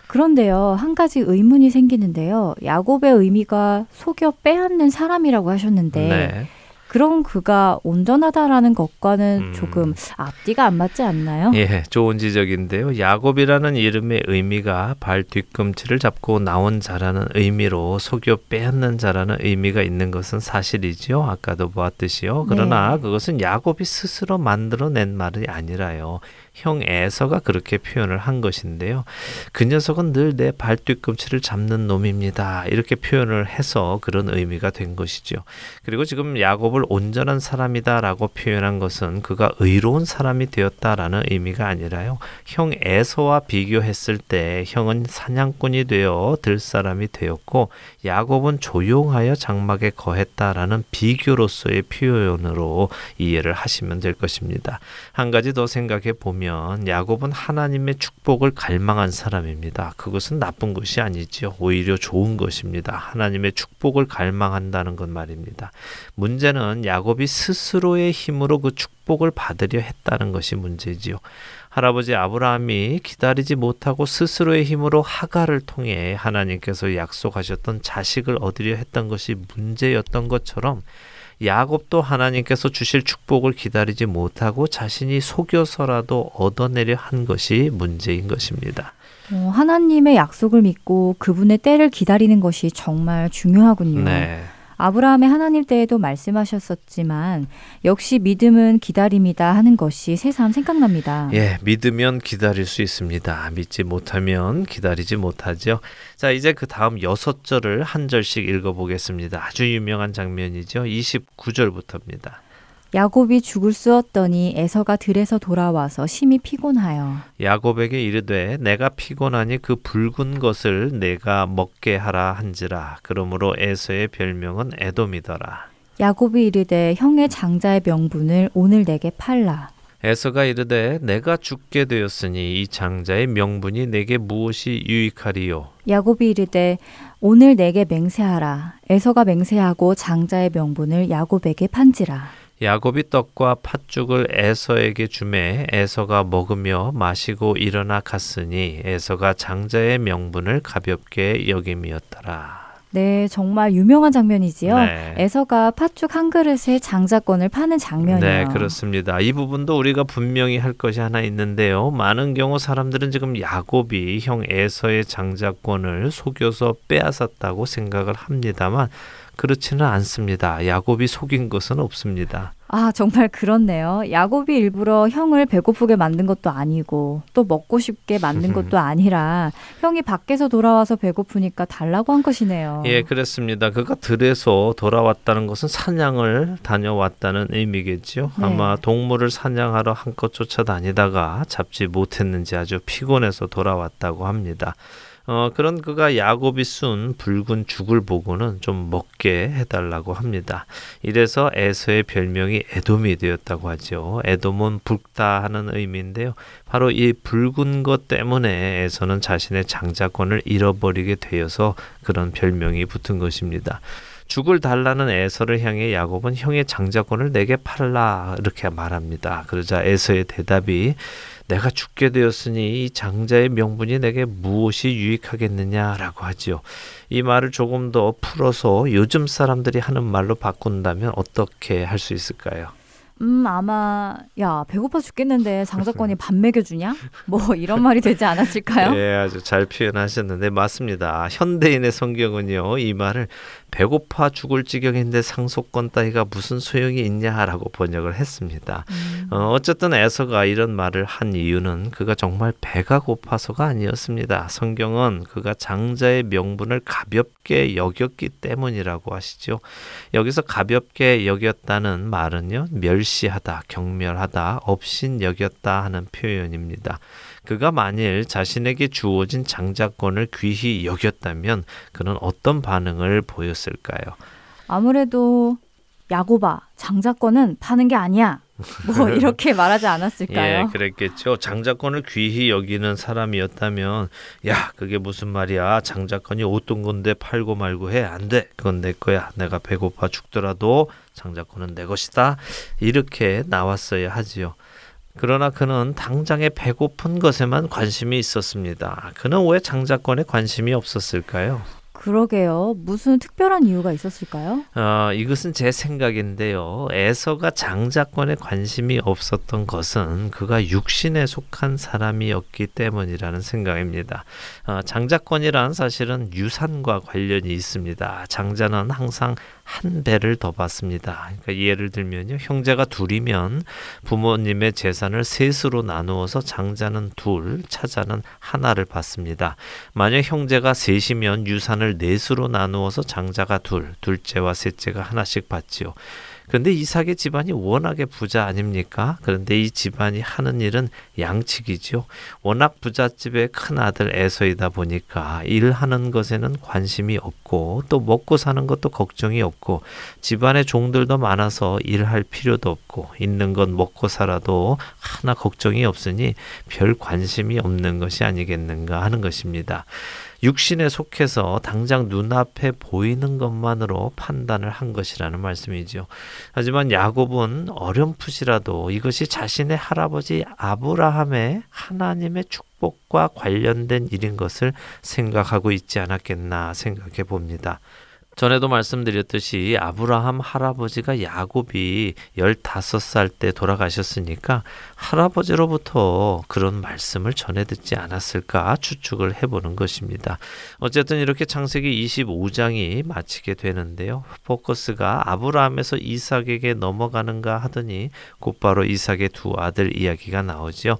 그런데요, 한 가지 의문이 생기는데요. 야곱의 의미가 속여 빼앗는 사람이라고 하셨는데, 네. 그럼 그가 온전하다라는 것과는 음. 조금 앞뒤가 안 맞지 않나요? 예, 좋은 지적인데요. 야곱이라는 이름의 의미가 발 뒤꿈치를 잡고 나온 자라는 의미로 속여 빼앗는 자라는 의미가 있는 것은 사실이지요. 아까도 보았듯이요. 그러나 네. 그것은 야곱이 스스로 만들어낸 말이 아니라요. 형 에서가 그렇게 표현을 한 것인데요. 그 녀석은 늘 내 발뒤꿈치를 잡는 놈입니다. 이렇게 표현을 해서 그런 의미가 된 것이죠. 그리고 지금 야곱을 온전한 사람이다라고 표현한 것은 그가 의로운 사람이 되었다라는 의미가 아니라요. 형 에서와 비교했을 때 형은 사냥꾼이 되어 들 사람이 되었고 야곱은 조용하여 장막에 거했다라는 비교로서의 표현으로 이해를 하시면 될 것입니다. 한 가지 더 생각해 보면 보면 야곱은 하나님의 축복을 갈망한 사람입니다. 그것은 나쁜 것이 아니지요. 오히려 좋은 것입니다. 하나님의 축복을 갈망한다는 것 말입니다. 문제는 야곱이 스스로의 힘으로 그 축복을 받으려 했다는 것이 문제지요. 할아버지 아브라함이 기다리지 못하고 스스로의 힘으로 하가를 통해 하나님께서 약속하셨던 자식을 얻으려 했던 것이 문제였던 것처럼 야곱도 하나님께서 주실 축복을 기다리지 못하고 자신이 속여서라도 얻어내려 한 것이 문제인 것입니다. 어, 하나님의 약속을 믿고 그분의 때를 기다리는 것이 정말 중요하군요. 네. 아브라함의 하나님 때에도 말씀하셨었지만 역시 믿음은 기다림이다 하는 것이 새삼 생각납니다. 예, 믿으면 기다릴 수 있습니다. 믿지 못하면 기다리지 못하죠. 자, 이제 그 다음 여섯 절을 한 절씩 읽어보겠습니다. 아주 유명한 장면이죠. 29절부터입니다. 야곱이 죽을 쑤었더니 에서가 들에서 돌아와서 심히 피곤하여. 야곱에게 이르되 내가 피곤하니 그 붉은 것을 내가 먹게 하라 한지라. 그러므로 에서의 별명은 에돔이더라. 야곱이 이르되 형의 장자의 명분을 오늘 내게 팔라. 에서가 이르되 내가 죽게 되었으니 이 장자의 명분이 내게 무엇이 유익하리요? 야곱이 이르되 오늘 내게 맹세하라. 에서가 맹세하고 장자의 명분을 야곱에게 판지라 야곱이 떡과 팥죽을 에서에게 주매 에서가 먹으며 마시고 일어나 갔으니 에서가 장자의 명분을 가볍게 여김이었더라. 네, 정말 유명한 장면이지요. 네. 에서가 팥죽 한 그릇에 장자권을 파는 장면이에요. 네, 그렇습니다. 이 부분도 우리가 분명히 할 것이 하나 있는데요. 많은 경우 사람들은 지금 야곱이 형 에서의 장자권을 속여서 빼앗았다고 생각을 합니다만 그렇지는 않습니다. 야곱이 속인 것은 없습니다. 아, 정말 그렇네요. 야곱이 일부러 형을 배고프게 만든 것도 아니고 또 먹고 싶게 만든 것도 아니라 형이 밖에서 돌아와서 배고프니까 달라고 한 것이네요. 예, 그렇습니다. 그가 들에서 돌아왔다는 것은 사냥을 다녀왔다는 의미겠죠. 네. 아마 동물을 사냥하러 한껏 쫓아다니다가 잡지 못했는지 아주 피곤해서 돌아왔다고 합니다. 어, 그런 그가 야곱이 쓴 붉은 죽을 보고는 좀 먹게 해달라고 합니다. 이래서 에서의 별명이 에돔이 되었다고 하죠. 에돔은 붉다 하는 의미인데요. 바로 이 붉은 것 때문에 에서는 자신의 장자권을 잃어버리게 되어서 그런 별명이 붙은 것입니다. 죽을 달라는 에서를 향해 야곱은 형의 장자권을 내게 팔라 이렇게 말합니다. 그러자 에서의 대답이 내가 죽게 되었으니 이 장자의 명분이 내게 무엇이 유익하겠느냐라고 하지요. 이 말을 조금 더 풀어서 요즘 사람들이 하는 말로 바꾼다면 어떻게 할 수 있을까요? 음, 아마 야, 배고파 죽겠는데 장자권이 밥 먹여 주냐? 뭐 이런 말이 되지 않았을까요? 예, 아주 잘 표현하셨는데 맞습니다. 현대인의 성경은요. 이 말을 배고파 죽을 지경인데 상속권 따위가 무슨 소용이 있냐라고 번역을 했습니다. 음. 어, 어쨌든 에서가 이런 말을 한 이유는 그가 정말 배가 고파서가 아니었습니다. 성경은 그가 장자의 명분을 가볍게 여겼기 때문이라고 하시죠. 여기서 가볍게 여겼다는 말은요, 멸시하다, 경멸하다, 업신 여겼다 하는 표현입니다. 그가 만일 자신에게 주어진 장자권을 귀히 여겼다면 그는 어떤 반응을 보였을까요? 아무래도 야고바 장자권은 파는 게 아니야. 뭐 이렇게 말하지 않았을까요? 예, 그랬겠죠. 장자권을 귀히 여기는 사람이었다면, 야, 그게 무슨 말이야? 장자권이 어떤 건데 팔고 말고 해? 안 돼. 그건 내 거야. 내가 배고파 죽더라도 장자권은 내 것이다. 이렇게 나왔어야 하지요. 그러나 그는 당장에 배고픈 것에만 관심이 있었습니다. 그는 왜 장자권에 관심이 없었을까요? 그러게요. 무슨 특별한 이유가 있었을까요? 어, 이것은 제 생각인데요. 에서가 장자권에 관심이 없었던 것은 그가 육신에 속한 사람이었기 때문이라는 생각입니다. 어, 장자권이란 사실은 유산과 관련이 있습니다. 장자는 항상 한 배를 더 받습니다. 그러니까 예를 들면요. 형제가 둘이면 부모님의 재산을 셋으로 나누어서 장자는 둘, 차자는 하나를 받습니다. 만약 형제가 셋이면 유산을 넷으로 나누어서 장자가 둘, 둘째와 셋째가 하나씩 받지요. 그런데 이삭의 집안이 워낙에 부자 아닙니까? 그런데 이 집안이 하는 일은 양측이죠. 워낙 부잣집의 큰 아들 에서이다 보니까 일하는 것에는 관심이 없고 또 먹고 사는 것도 걱정이 없고 집안에 종들도 많아서 일할 필요도 없고 있는 건 먹고 살아도 하나 걱정이 없으니 별 관심이 없는 것이 아니겠는가 하는 것입니다. 육신에 속해서 당장 눈앞에 보이는 것만으로 판단을 한 것이라는 말씀이죠. 하지만 야곱은 어렴풋이라도 이것이 자신의 할아버지 아브라함의 하나님의 축복과 관련된 일인 것을 생각하고 있지 않았겠나 생각해 봅니다. 전에도 말씀드렸듯이 아브라함 할아버지가 야곱이 15살 때 돌아가셨으니까 할아버지로부터 그런 말씀을 전해 듣지 않았을까 추측을 해보는 것입니다. 어쨌든 이렇게 창세기 25장이 마치게 되는데요. 포커스가 아브라함에서 이삭에게 넘어가는가 하더니 곧바로 이삭의 두 아들 이야기가 나오죠.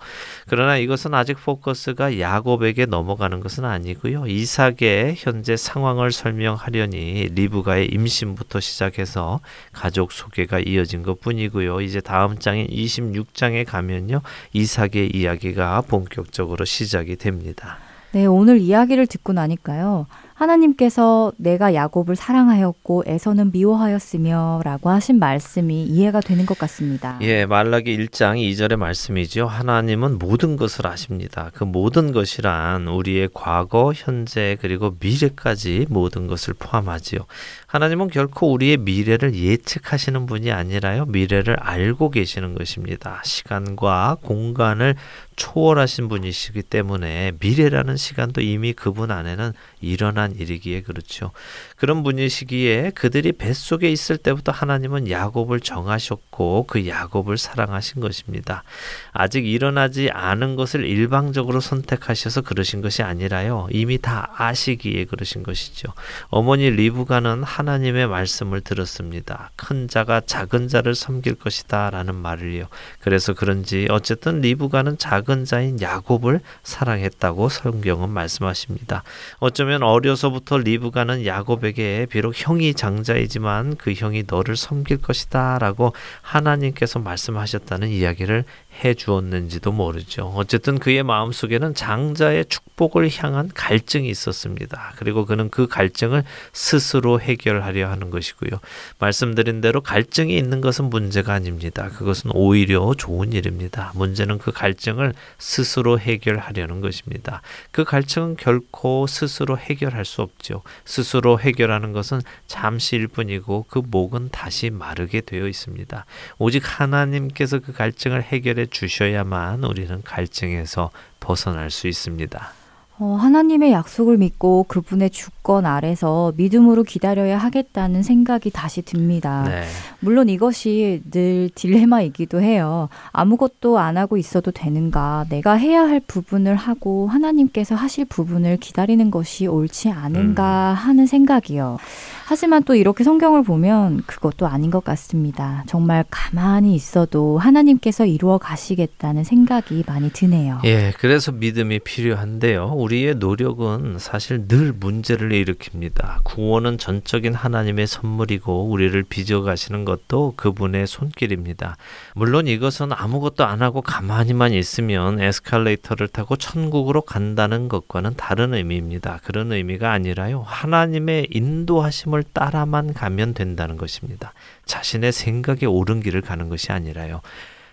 그러나 이것은 아직 포커스가 야곱에게 넘어가는 것은 아니고요. 이삭의 현재 상황을 설명하려니 리브가의 임신부터 시작해서 가족 소개가 이어진 것 뿐이고요. 이제 다음 장인 26장에 가면 요. 이삭의 이야기가 본격적으로 시작이 됩니다. 네, 오늘 이야기를 듣고 나니까요. 하나님께서 내가 야곱을 사랑하였고 에서는 미워하였으며 라고 하신 말씀이 이해가 되는 것 같습니다. 예, 말라기 1장 2절의 말씀이죠. 하나님은 모든 것을 아십니다. 그 모든 것이란 우리의 과거, 현재, 그리고 미래까지 모든 것을 포함하지요. 하나님은 결코 우리의 미래를 예측하시는 분이 아니라요. 미래를 알고 계시는 것입니다. 시간과 공간을 초월하신 분이시기 때문에 미래라는 시간도 이미 그분 안에는 일어난 일이기에 그렇죠. 그런 분이시기에 그들이 뱃속에 있을 때부터 하나님은 야곱을 정하셨고 그 야곱을 사랑하신 것입니다. 아직 일어나지 않은 것을 일방적으로 선택하셔서 그러신 것이 아니라요. 이미 다 아시기에 그러신 것이죠. 어머니 리브가는 하나님의 말씀을 들었습니다. 큰 자가 작은 자를 섬길 것이다 라는 말을요. 그래서 그런지 어쨌든 리브가는 작은 자인 야곱을 사랑했다고 성경은 말씀하십니다. 어쩌면 어려서부터 리브가는 야곱에게 비록 형이 장자이지만 그 형이 너를 섬길 것이다 라고 하나님께서 말씀하셨다는 이야기를 해 주었는지도 모르죠. 어쨌든 그의 마음속에는 장자의 축복을 향한 갈증이 있었습니다. 그리고 그는 그 갈증을 스스로 해결하려 하는 것이고요. 말씀드린 대로 갈증이 있는 것은 문제가 아닙니다. 그것은 오히려 좋은 일입니다. 문제는 그 갈증을 스스로 해결하려는 것입니다. 그 갈증은 결코 스스로 해결할 수 없죠. 스스로 해결하는 것은 잠시일 뿐이고 그 목은 다시 마르게 되어 있습니다. 오직 하나님께서 그 갈증을 해결해 주셔야만 우리는 갈증에서 벗어날 수 있습니다. 어, 하나님의 약속을 믿고 그분의 주권 아래서 믿음으로 기다려야 하겠다는 생각이 다시 듭니다. 네. 물론 이것이 늘 딜레마이기도 해요. 아무것도 안 하고 있어도 되는가? 내가 해야 할 부분을 하고 하나님께서 하실 부분을 기다리는 것이 옳지 않은가 음. 하는 생각이요. 하지만 또 이렇게 성경을 보면 그것도 아닌 것 같습니다. 정말 가만히 있어도 하나님께서 이루어 가시겠다는 생각이 많이 드네요. 예, 그래서 믿음이 필요한데요. 우리의 노력은 사실 늘 문제를 일으킵니다. 구원은 전적인 하나님의 선물이고 우리를 빚어 가시는 것도 그분의 손길입니다. 물론 이것은 아무것도 안 하고 가만히만 있으면 에스컬레이터를 타고 천국으로 간다는 것과는 다른 의미입니다. 그런 의미가 아니라요. 하나님의 인도하심을 따라만 가면 된다는 것입니다. 자신의 생각에 옳은 길을 가는 것이 아니라요.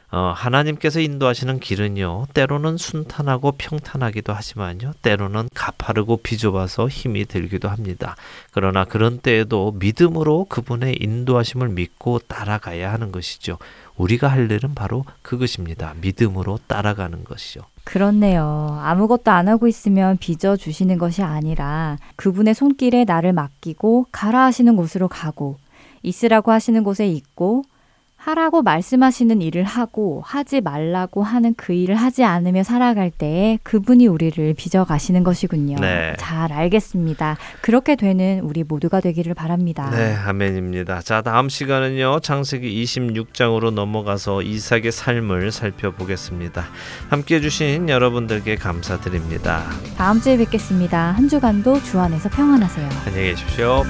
어, 하나님께서 인도하시는 길은요, 때로는 순탄하고 평탄하기도 하지만요, 때로는 가파르고 비좁아서 힘이 들기도 합니다. 그러나 그런 때에도 믿음으로 그분의 인도하심을 믿고 따라가야 하는 것이죠. 우리가 할 일은 바로 그것입니다. 믿음으로 따라가는 것이죠. 그렇네요. 아무것도 안 하고 있으면 빚어 주시는 것이 아니라 그분의 손길에 나를 맡기고 가라 하시는 곳으로 가고 있으라고 하시는 곳에 있고 하라고 말씀하시는 일을 하고 하지 말라고 하는 그 일을 하지 않으며 살아갈 때에 그분이 우리를 빚어 가시는 것이군요. 네. 잘 알겠습니다. 그렇게 되는 우리 모두가 되기를 바랍니다. 네, 아멘입니다. 자, 다음 시간은요. 창세기 26장으로 넘어가서 이삭의 삶을 살펴보겠습니다. 함께 해 주신 여러분들께 감사드립니다. 다음 주에 뵙겠습니다. 한 주간도 주 안에서 평안하세요. 안녕히 계십시오.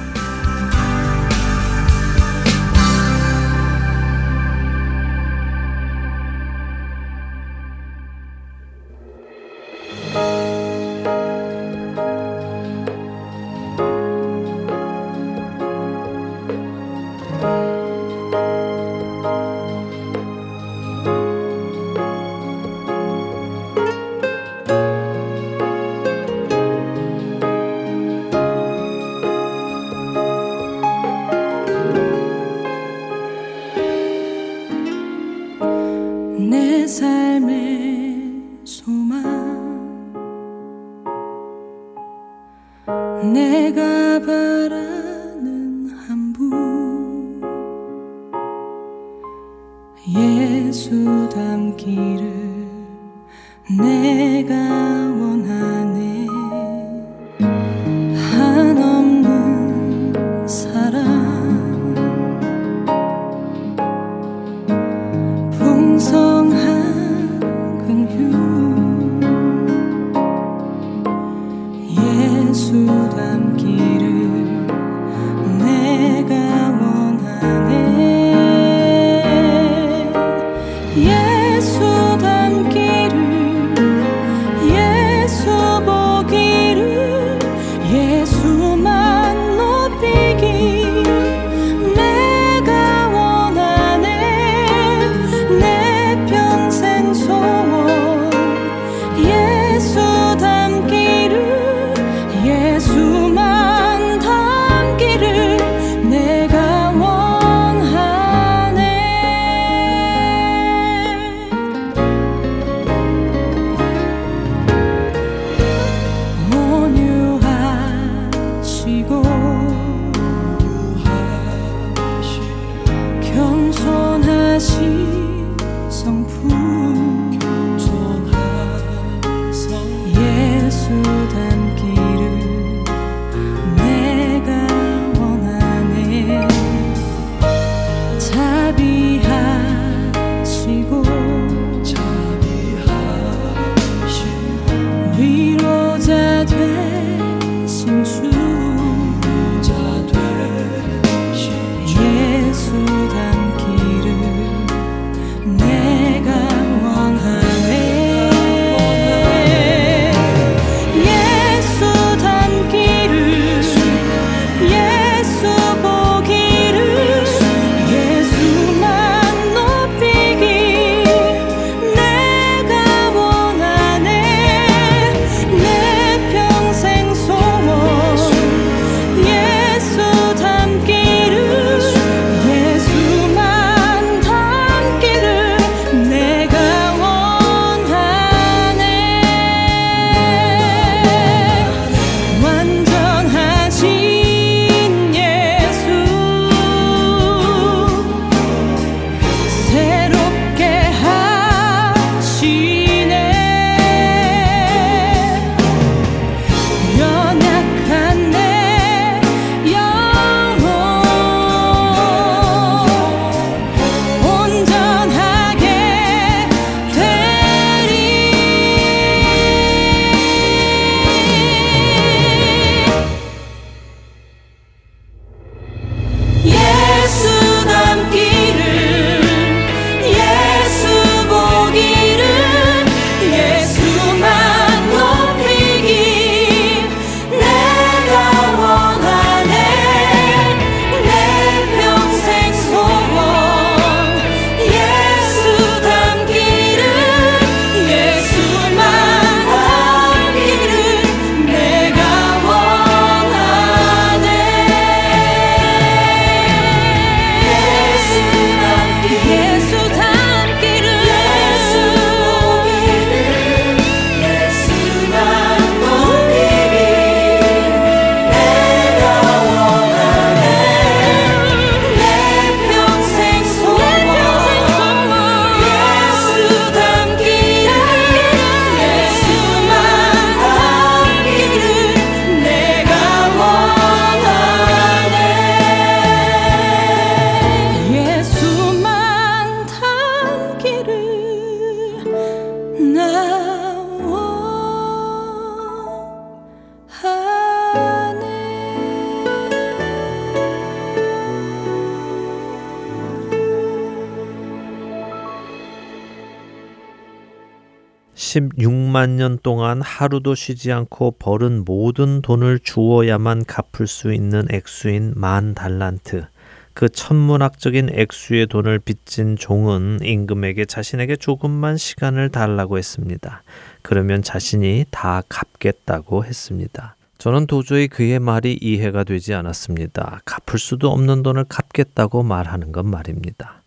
16만 년 동안 하루도 쉬지 않고 벌은 모든 돈을 주어야만 갚을 수 있는 액수인 만 달란트. 그 천문학적인 액수의 돈을 빚진 종은 임금에게 자신에게 조금만 시간을 달라고 했습니다. 그러면 자신이 다 갚겠다고 했습니다. 저는 도저히 그의 말이 이해가 되지 않았습니다. 갚을 수도 없는 돈을 갚겠다고 말하는 건 말입니다.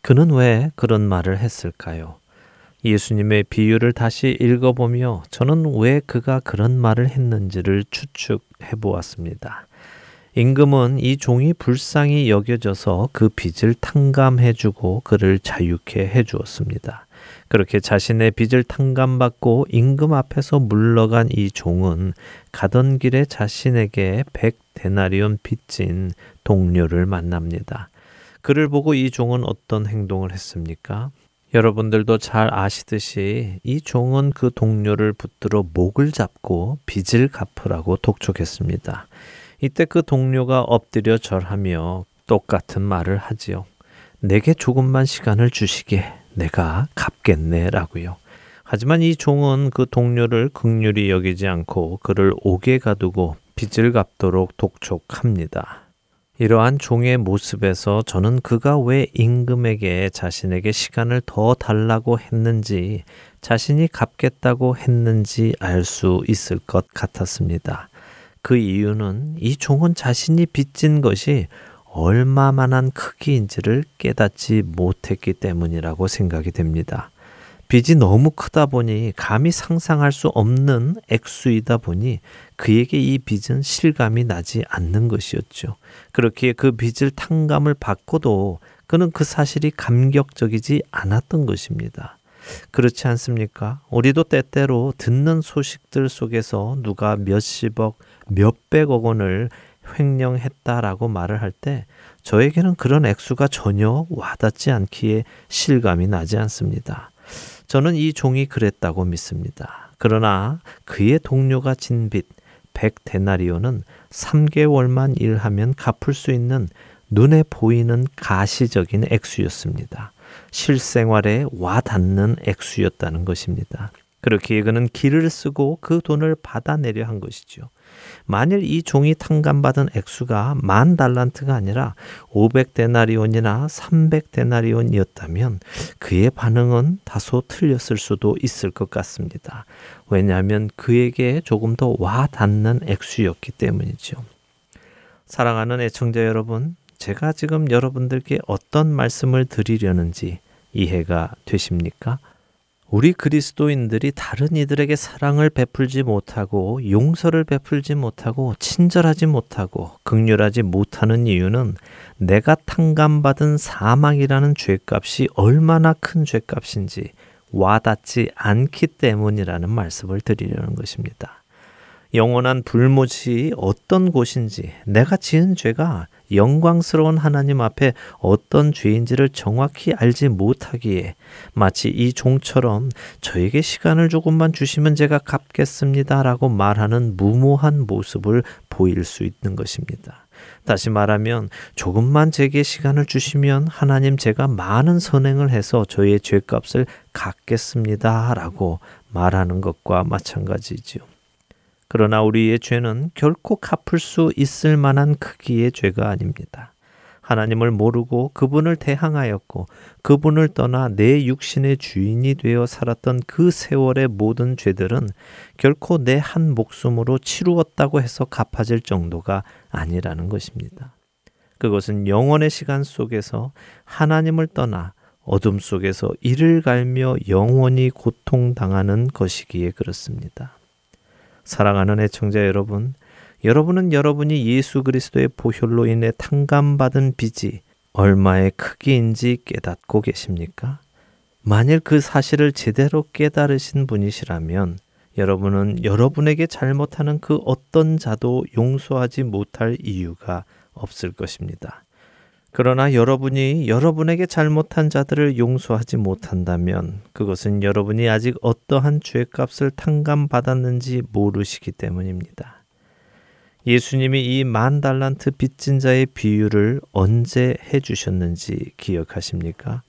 그는 왜 그런 말을 했을까요? 예수님의 비유를 다시 읽어보며 저는 왜 그가 그런 말을 했는지를 추측해 보았습니다. 임금은 이 종이 불쌍히 여겨져서 그 빚을 탕감해 주고 그를 자유케 해 주었습니다. 그렇게 자신의 빚을 탕감받고 임금 앞에서 물러간 이 종은 가던 길에 자신에게 백 데나리온 빚진 동료를 만납니다. 그를 보고 이 종은 어떤 행동을 했습니까? 여러분들도 잘 아시듯이 이 종은 그 동료를 붙들어 목을 잡고 빚을 갚으라고 독촉했습니다. 이때 그 동료가 엎드려 절하며 똑같은 말을 하지요. 내게 조금만 시간을 주시게 내가 갚겠네 라고요. 하지만 이 종은 그 동료를 극률이 여기지 않고 그를 옥에 가두고 빚을 갚도록 독촉합니다. 이러한 종의 모습에서 저는 그가 왜 임금에게 자신에게 시간을 더 달라고 했는지 자신이 갚겠다고 했는지 알 수 있을 것 같았습니다. 그 이유는 이 종은 자신이 빚진 것이 얼마만한 크기인지를 깨닫지 못했기 때문이라고 생각이 됩니다. 빚이 너무 크다 보니 감히 상상할 수 없는 액수이다 보니 그에게 이 빚은 실감이 나지 않는 것이었죠. 그렇기에 그 빚을 탕감을 받고도 그는 그 사실이 감격적이지 않았던 것입니다. 그렇지 않습니까? 우리도 때때로 듣는 소식들 속에서 누가 몇십억, 몇백억 원을 횡령했다라고 말을 할 때 저에게는 그런 액수가 전혀 와닿지 않기에 실감이 나지 않습니다. 저는 이 종이 그랬다고 믿습니다. 그러나 그의 동료가 진 빚, 100데나리오는 3개월만 일하면 갚을 수 있는 눈에 보이는 가시적인 액수였습니다. 실생활에 와 닿는 액수였다는 것입니다. 그렇기에 그는 길을 쓰고 그 돈을 받아내려 한 것이죠. 만일 이 종이 탕감받은 액수가 만 달란트가 아니라 500데나리온이나 300데나리온이었다면 그의 반응은 다소 틀렸을 수도 있을 것 같습니다. 왜냐하면 그에게 조금 더 와 닿는 액수였기 때문이죠. 사랑하는 애청자 여러분, 제가 지금 여러분들께 어떤 말씀을 드리려는지 이해가 되십니까? 우리 그리스도인들이 다른 이들에게 사랑을 베풀지 못하고 용서를 베풀지 못하고 친절하지 못하고 극률하지 못하는 이유는 내가 탕감받은 사망이라는 죄값이 얼마나 큰 죄값인지 와닿지 않기 때문이라는 말씀을 드리려는 것입니다. 영원한 불못이 어떤 곳인지 내가 지은 죄가 영광스러운 하나님 앞에 어떤 죄인지를 정확히 알지 못하기에 마치 이 종처럼 저에게 시간을 조금만 주시면 제가 갚겠습니다 라고 말하는 무모한 모습을 보일 수 있는 것입니다. 다시 말하면 조금만 제게 시간을 주시면 하나님 제가 많은 선행을 해서 저의 죄값을 갚겠습니다 라고 말하는 것과 마찬가지지요. 그러나 우리의 죄는 결코 갚을 수 있을 만한 크기의 죄가 아닙니다. 하나님을 모르고 그분을 대항하였고 그분을 떠나 내 육신의 주인이 되어 살았던 그 세월의 모든 죄들은 결코 내 한 목숨으로 치루었다고 해서 갚아질 정도가 아니라는 것입니다. 그것은 영원의 시간 속에서 하나님을 떠나 어둠 속에서 이를 갈며 영원히 고통당하는 것이기에 그렇습니다. 사랑하는 애청자 여러분, 여러분은 여러분이 예수 그리스도의 보혈로 인해 탕감받은 빚이 얼마의 크기인지 깨닫고 계십니까? 만일 그 사실을 제대로 깨달으신 분이시라면 여러분은 여러분에게 잘못하는 그 어떤 자도 용서하지 못할 이유가 없을 것입니다. 그러나 여러분이 여러분에게 잘못한 자들을 용서하지 못한다면 그것은 여러분이 아직 어떠한 죄값을 탕감받았는지 모르시기 때문입니다. 예수님이 이 만 달란트 빚진 자의 비유를 언제 해 주셨는지 기억하십니까?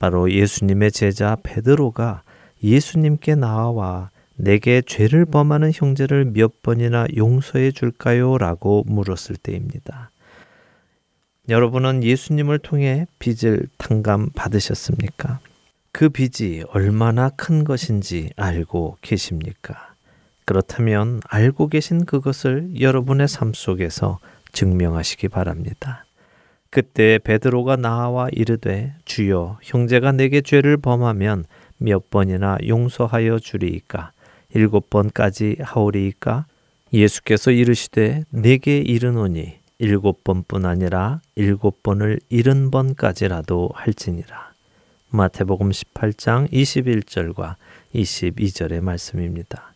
바로 예수님의 제자 베드로가 예수님께 나와 내게 죄를 범하는 형제를 몇 번이나 용서해 줄까요? 라고 물었을 때입니다. 여러분은 예수님을 통해 빚을 탕감 받으셨습니까? 그 빚이 얼마나 큰 것인지 알고 계십니까? 그렇다면 알고 계신 그것을 여러분의 삶 속에서 증명하시기 바랍니다. 그때 베드로가 나와 이르되 주여 형제가 내게 죄를 범하면 몇 번이나 용서하여 주리이까 일곱 번까지 하오리이까 예수께서 이르시되 내게 이르노니 일곱 번뿐 아니라 일곱 번을 일흔 번까지라도 할지니라. 마태복음 18장 21절과 22절의 말씀입니다.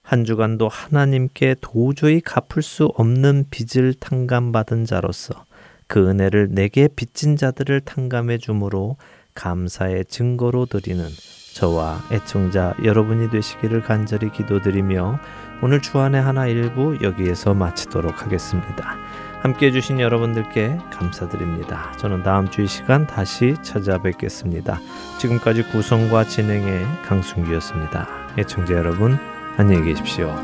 한 주간도 하나님께 도저히 갚을 수 없는 빚을 탕감받은 자로서 그 은혜를 내게 빚진 자들을 탕감해 주므로 감사의 증거로 드리는 저와 애청자 여러분이 되시기를 간절히 기도드리며 오늘 주안의 하나 일부 여기에서 마치도록 하겠습니다. 함께 해주신 여러분들께 감사드립니다. 저는 다음 주 이 시간 다시 찾아뵙겠습니다. 지금까지 구성과 진행의 강순기였습니다. 애청자 여러분, 안녕히 계십시오.